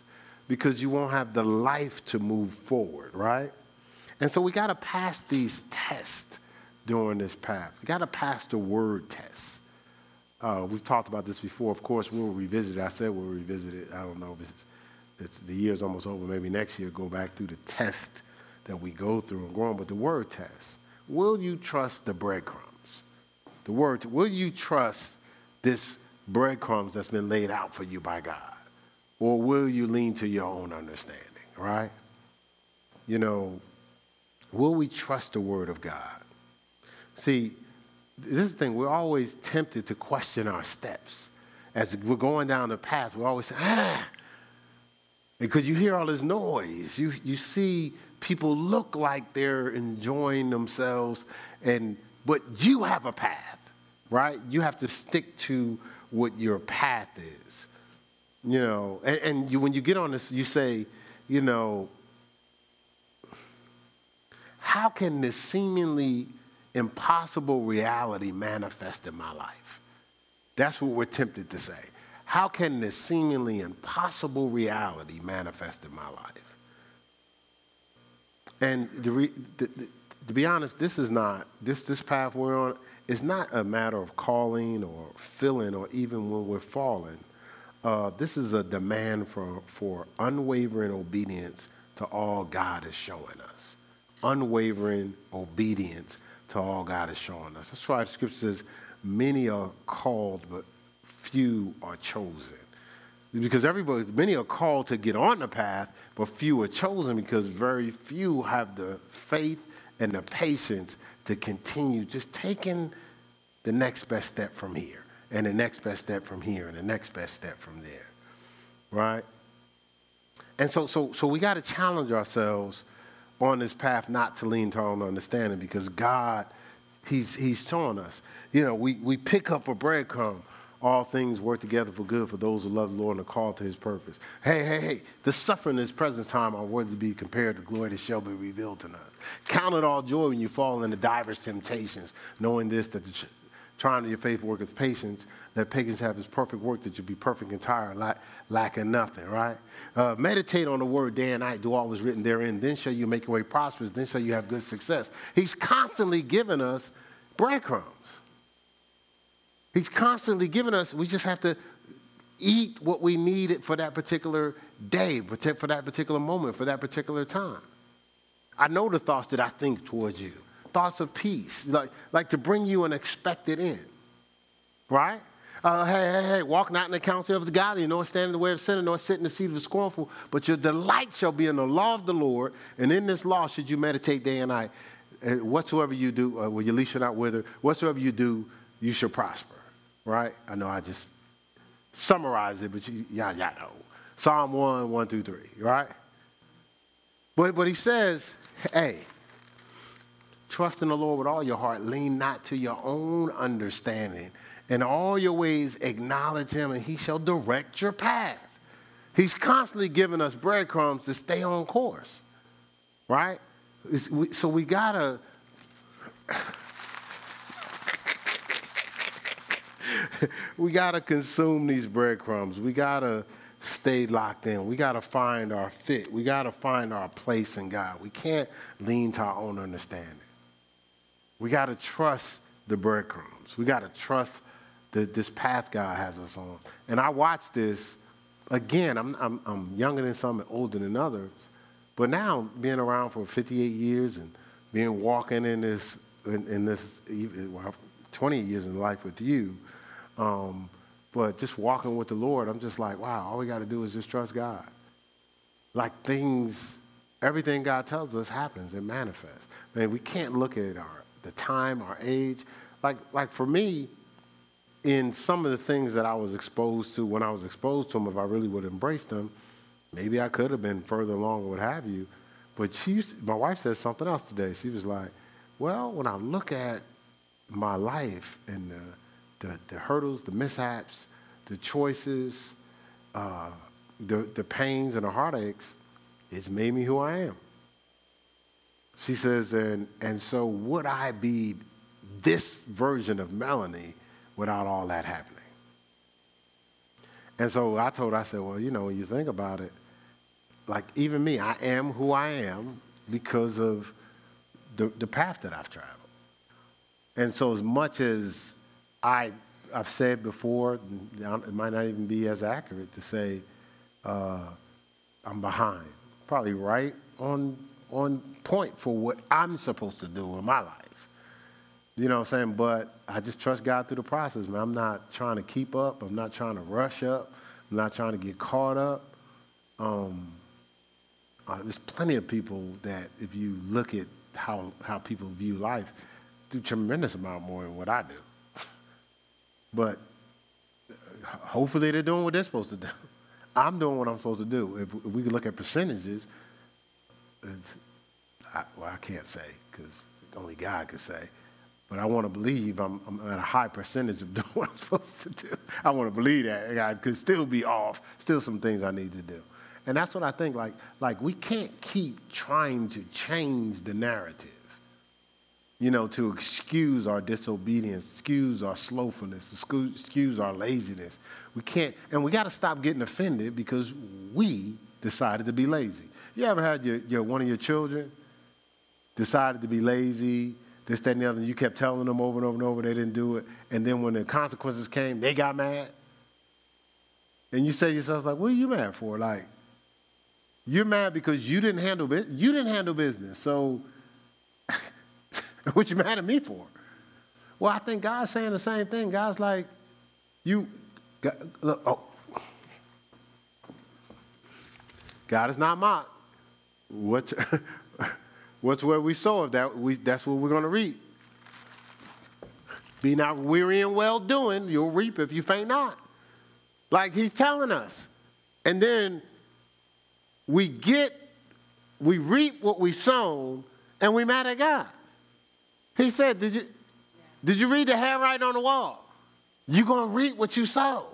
Because you won't have the life to move forward, right? And so we got to pass these tests during this path. We got to pass the word test. Uh, we've talked about this before. Of course, we'll revisit it. I said we'll revisit it. I don't know if it's, it's the year's almost over. Maybe next year, go back through the test that we go through and go on. But the word test. Will you trust the breadcrumbs? The word, will you trust this breadcrumbs that's been laid out for you by God? Or will you lean to your own understanding, right? You know, will we trust the word of God? See, this is the thing, we're always tempted to question our steps. As we're going down the path, we're always say, ah, because you hear all this noise. You, you see people look like they're enjoying themselves, and, but you have a path, right? You have to stick to what your path is. You know, and, and you, when you get on this, you say, you know, how can this seemingly impossible reality manifest in my life? That's what we're tempted to say. How can this seemingly impossible reality manifest in my life? And re, the, the, to be honest, this is not, this, this path we're on is not a matter of calling or filling or even when we're falling. Uh, this is a demand for, for unwavering obedience to all God is showing us. Unwavering obedience to all God is showing us. That's why the scripture says, many are called, but few are chosen. Because everybody, many are called to get on the path, but few are chosen because very few have the faith and the patience to continue just taking the next best step from here, and the next best step from here, and the next best step from there. Right? And so, so, so we got to challenge ourselves on this path not to lean to our own understanding because God, He's, he's showing us. You know, we, we pick up a breadcrumb. All things work together for good for those who love the Lord and are called to his purpose. Hey, hey, hey, the suffering in this present time are worthy to be compared to glory that shall be revealed to us. Count it all joy when you fall into divers temptations, knowing this, that the trying to your faith work with patience, that pagans have his perfect work, that you be perfect and tired, lack, lacking nothing, right? Uh, meditate on the word day and night, do all that's written therein, then shall you make your way prosperous, then shall you have good success. He's constantly giving us breadcrumbs. He's constantly giving us, we just have to eat what we need for that particular day, for that particular moment, for that particular time. I know the thoughts that I think towards you thoughts of peace, like, like to bring you an expected end, right? Uh, hey, hey, hey, walk not in the counsel of the godly, nor stand in the way of sinner, nor sit in the seat of the scornful, but your delight shall be in the law of the Lord, and in this law should you meditate day and night. And whatsoever you do, uh, well, your least shall not wither, whatsoever you do, you shall prosper, right? I know I just summarized it, but you, yeah, yeah, know. Psalm 1, 1 through 3, right? But, but he says, hey, Trust in the Lord with all your heart. Lean not to your own understanding. In all your ways, acknowledge him, and he shall direct your path. He's constantly giving us breadcrumbs to stay on course, right? We, so we gotta. [laughs] we gotta consume these breadcrumbs. We gotta stay locked in. We gotta find our fit. We gotta find our place in God. We can't lean to our own understanding. We got to trust the breadcrumbs. We got to trust the, this path God has us on. And I watch this again. I'm, I'm, I'm younger than some and older than others, but now being around for 58 years and being walking in this in, in this well, 20 years in life with you, um, but just walking with the Lord, I'm just like, wow. All we got to do is just trust God. Like things, everything God tells us happens. It manifests. Man, we can't look at our the time, our age. Like, like for me, in some of the things that I was exposed to, when I was exposed to them, if I really would have embraced them, maybe I could have been further along or what have you. But she my wife said something else today. She was like, well, when I look at my life and the, the, the hurdles, the mishaps, the choices, uh, the, the pains and the heartaches, it's made me who I am. She says, and, and so would I be this version of Melanie without all that happening? And so I told her, I said, well, you know, when you think about it, like even me, I am who I am because of the, the path that I've traveled. And so, as much as I, I've said before, it might not even be as accurate to say uh, I'm behind. Probably right on, on point for what I'm supposed to do in my life. You know what I'm saying? But I just trust God through the process, man. I'm not trying to keep up. I'm not trying to rush up. I'm not trying to get caught up. Um, uh, there's plenty of people that, if you look at how, how people view life, do tremendous amount more than what I do. [laughs] but uh, hopefully they're doing what they're supposed to do. [laughs] I'm doing what I'm supposed to do. If, if we could look at percentages, I, well, I can't say because only God can say. But I want to believe I'm, I'm, at a high percentage of [laughs] doing what I'm supposed to do. I want to believe that. I could still be off, still some things I need to do. And that's what I think, like, like we can't keep trying to change the narrative, you know, to excuse our disobedience, excuse our slowfulness, excuse our laziness. We can't, and we got to stop getting offended because we decided to be lazy. You ever had your, your one of your children decided to be lazy, this, that, and the other, and you kept telling them over and over and over they didn't do it, and then when the consequences came, they got mad? And you say to yourself, like, what are you mad for? Like, you're mad because you didn't handle it. You didn't handle business. So [laughs] what you mad at me for? Well, I think God's saying the same thing. God's like, you, God, look, oh. God is not mocked. What, [laughs] what's what we sow? That we, that's what we're going to reap. Be not weary and well doing. You'll reap if you faint not. Like he's telling us. And then we get, we reap what we sown, and we mad at God. He said, Did you, did you read the handwriting on the wall? You're going to reap what you sow.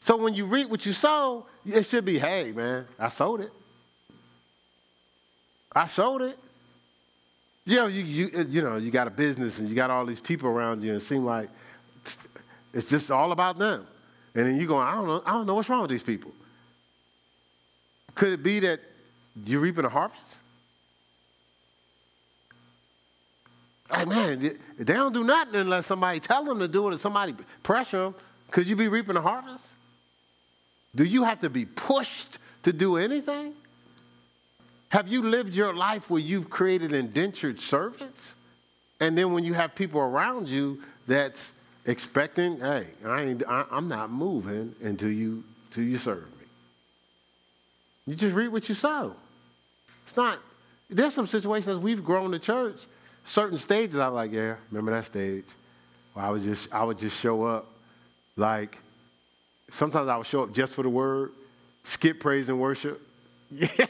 So when you reap what you sow, it should be, hey, man, I sowed it. I sold it. You know, you, you, uh, you know, you got a business and you got all these people around you, and it seems like it's just all about them. And then you go, I don't know, I don't know what's wrong with these people. Could it be that you're reaping a harvest? Like, man, they don't do nothing unless somebody tell them to do it or somebody pressure them. Could you be reaping a harvest? Do you have to be pushed to do anything? Have you lived your life where you've created indentured servants? And then when you have people around you that's expecting, hey, I ain't, I, am not moving until you, until you serve. Me. You just read what you sow. It's not, there's some situations we've grown the church, certain stages I'm like, yeah, remember that stage? Where I would just, I would just show up like, sometimes I would show up just for the word, skip praise and worship. [laughs] Yeah.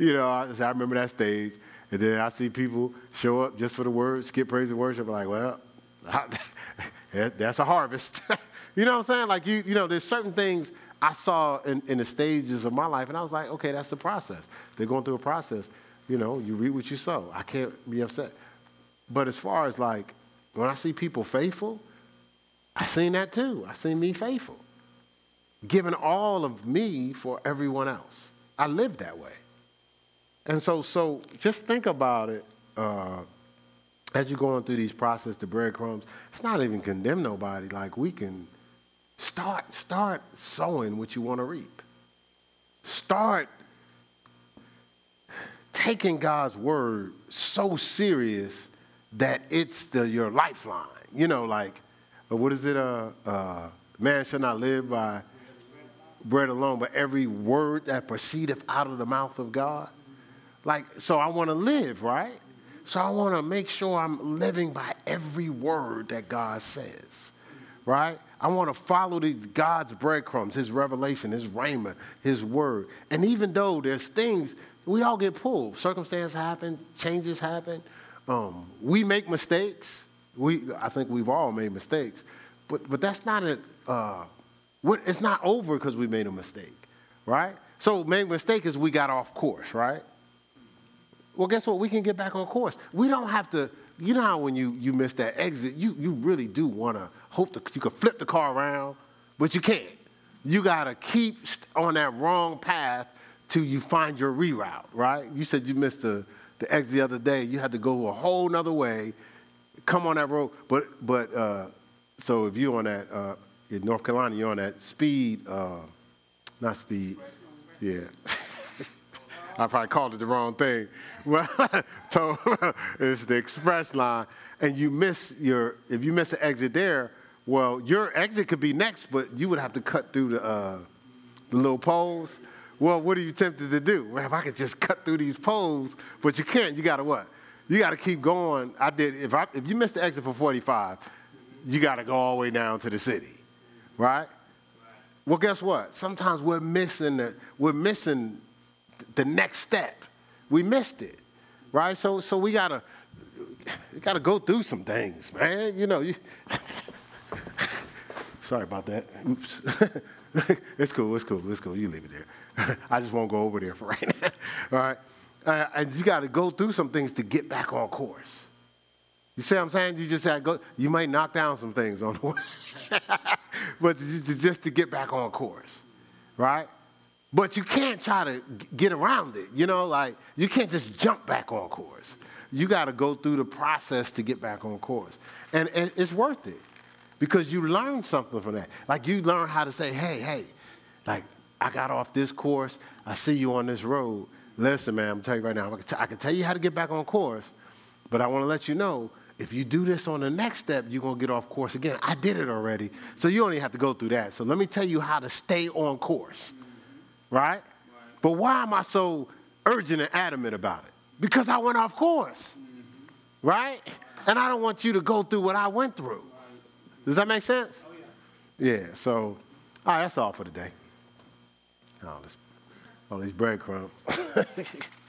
You know, I, I remember that stage. And then I see people show up just for the word, skip praise and worship. I'm like, well, [laughs] that's a harvest. [laughs] you know what I'm saying? Like, you, you know, there's certain things I saw in, in the stages of my life, and I was like, okay, that's the process. They're going through a process. You know, you read what you sow. I can't be upset. But as far as like, when I see people faithful, I seen that too. I seen me faithful. Giving all of me for everyone else. I lived that way. And so, so just think about it uh, as you're going through these processes, the breadcrumbs. It's not even condemn nobody. Like we can Start, start sowing what you want to reap. Start taking God's word so serious that it's the, your lifeline. You know, like, uh, what is it? Uh, uh, man shall not live by bread alone, but every word that proceedeth out of the mouth of God. Like, so I want to live, right? So I want to make sure I'm living by every word that God says, right? I want to follow the, God's breadcrumbs, His revelation, His rhema, His word. And even though there's things, we all get pulled. Circumstances happen, changes happen. Um, we make mistakes. We, I think we've all made mistakes. But, but that's not a, uh, what, it's not over because we made a mistake, right? So make mistake is we got off course, right? Well, guess what? We can get back on course. We don't have to, you know how when you, you miss that exit, you, you really do want to hope that you could flip the car around, but you can't. You got to keep on that wrong path till you find your reroute, right? You said you missed the, the exit the other day. You had to go a whole nother way, come on that road. But, but uh, so if you're on that, uh, in North Carolina, you're on that speed, uh, not speed, yeah. [laughs] I probably called it the wrong thing. [laughs] Well, [laughs] it's the express line, and you miss your, if you miss the exit there, well, your exit could be next, but you would have to cut through the, uh, the little poles. Well, what are you tempted to do? Well, if I could just cut through these poles, but you can't. You got to what? You got to keep going. I did. If I, if you miss the exit for 45, you got to go all the way down to the city, right? Well, guess what? Sometimes we're missing the, we're missing the next step. We missed it, right? So so we gotta you gotta go through some things, man. You know, you, [laughs] sorry about that. Oops. [laughs] it's cool. It's cool. It's cool. You leave it there. [laughs] I just won't go over there for right now. All right. Uh, and you got to go through some things to get back on course. You see what I'm saying? You just had go. You might knock down some things on the way, but just to get back on course, right? But you can't try to get around it. You know, like you can't just jump back on course. You got to go through the process to get back on course, and, and it's worth it because you learn something from that. Like you learn how to say, "Hey, hey, like I got off this course. I see you on this road. Listen, man, I'm telling you right now. I can tell you how to get back on course, but I want to let you know if you do this on the next step, you're going to get off course again. I did it already, so you only have to go through that. So let me tell you how to stay on course, right? But why am I so urgent and adamant about it? Because I went off course, mm-hmm. right? And I don't want you to go through what I went through. Does that make sense? Oh, yeah. yeah, so, all right, that's all for today. Oh, this, all these breadcrumbs. [laughs]